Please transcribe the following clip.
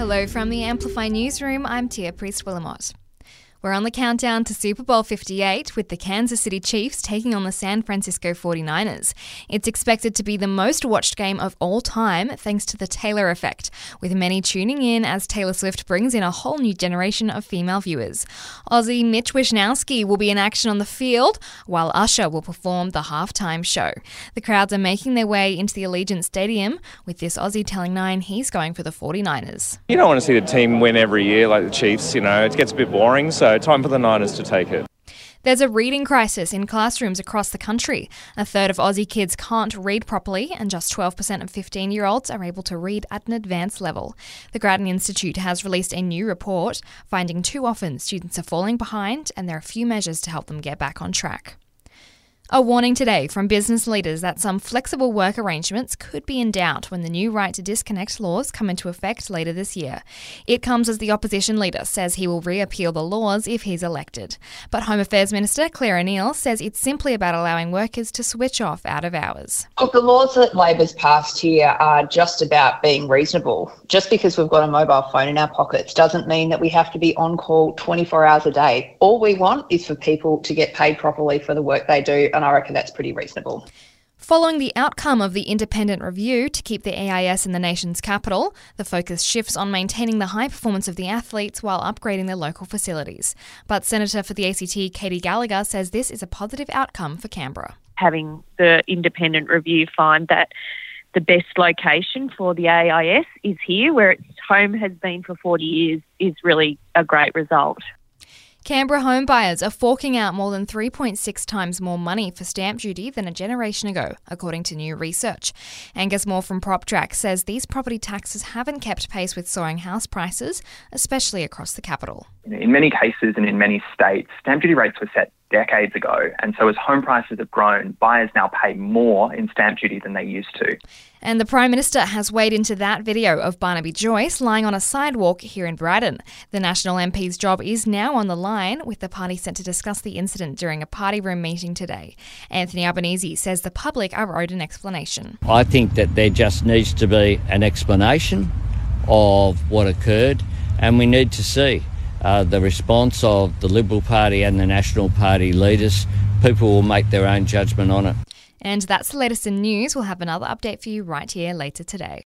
Hello from the Amplify Newsroom. I'm Tia Priest Willamot. We're on the countdown to Super Bowl 58 with the Kansas City Chiefs taking on the San Francisco 49ers. It's expected to be the most watched game of all time thanks to the Taylor effect, with many tuning in as Taylor Swift brings in a whole new generation of female viewers. Aussie Mitch Wishnowsky will be in action on the field, while Usher will perform the halftime show. The crowds are making their way into the Allegiant Stadium, with this Aussie telling Nine he's going for the 49ers. You don't want to see the team win every year like the Chiefs, you know, it gets a bit boring, so time for the Niners to take it. There's a reading crisis in classrooms across the country. A third of Aussie kids can't read properly, and just 12% of 15 year olds are able to read at an advanced level. The Grattan Institute has released a new report finding too often students are falling behind, and there are few measures to help them get back on track. A warning today from business leaders that some flexible work arrangements could be in doubt when the new right to disconnect laws come into effect later this year. It comes as the opposition leader says he will reappeal the laws if he's elected. But Home Affairs Minister Clare O'Neil says it's simply about allowing workers to switch off out of hours. Look, the laws that Labor's passed here are just about being reasonable. Just because we've got a mobile phone in our pockets doesn't mean that we have to be on call 24 hours a day. All we want is for people to get paid properly for the work they do and I reckon that's pretty reasonable. Following the outcome of the independent review to keep the AIS in the nation's capital, the focus shifts on maintaining the high performance of the athletes while upgrading their local facilities. But Senator for the ACT, Katy Gallagher, says this is a positive outcome for Canberra. Having the independent review find that the best location for the AIS is here, where its home has been for 40 years, is really a great result. Canberra home buyers are forking out more than 3.6 times more money for stamp duty than a generation ago, according to new research. Angus Moore from PropTrack says these property taxes haven't kept pace with soaring house prices, especially across the capital. In many cases and in many states, stamp duty rates were set decades ago. And so as home prices have grown, buyers now pay more in stamp duty than they used to. And the Prime Minister has weighed into that video of Barnaby Joyce lying on a sidewalk here in Braddon. The National MP's job is now on the line, with the party set to discuss the incident during a party room meeting today. Anthony Albanese says the public are owed an explanation. I think that there just needs to be an explanation of what occurred, and we need to see uh, the response of the Liberal Party and the National Party leaders. People will make their own judgment on it. And that's the latest in news. We'll have another update for you right here later today.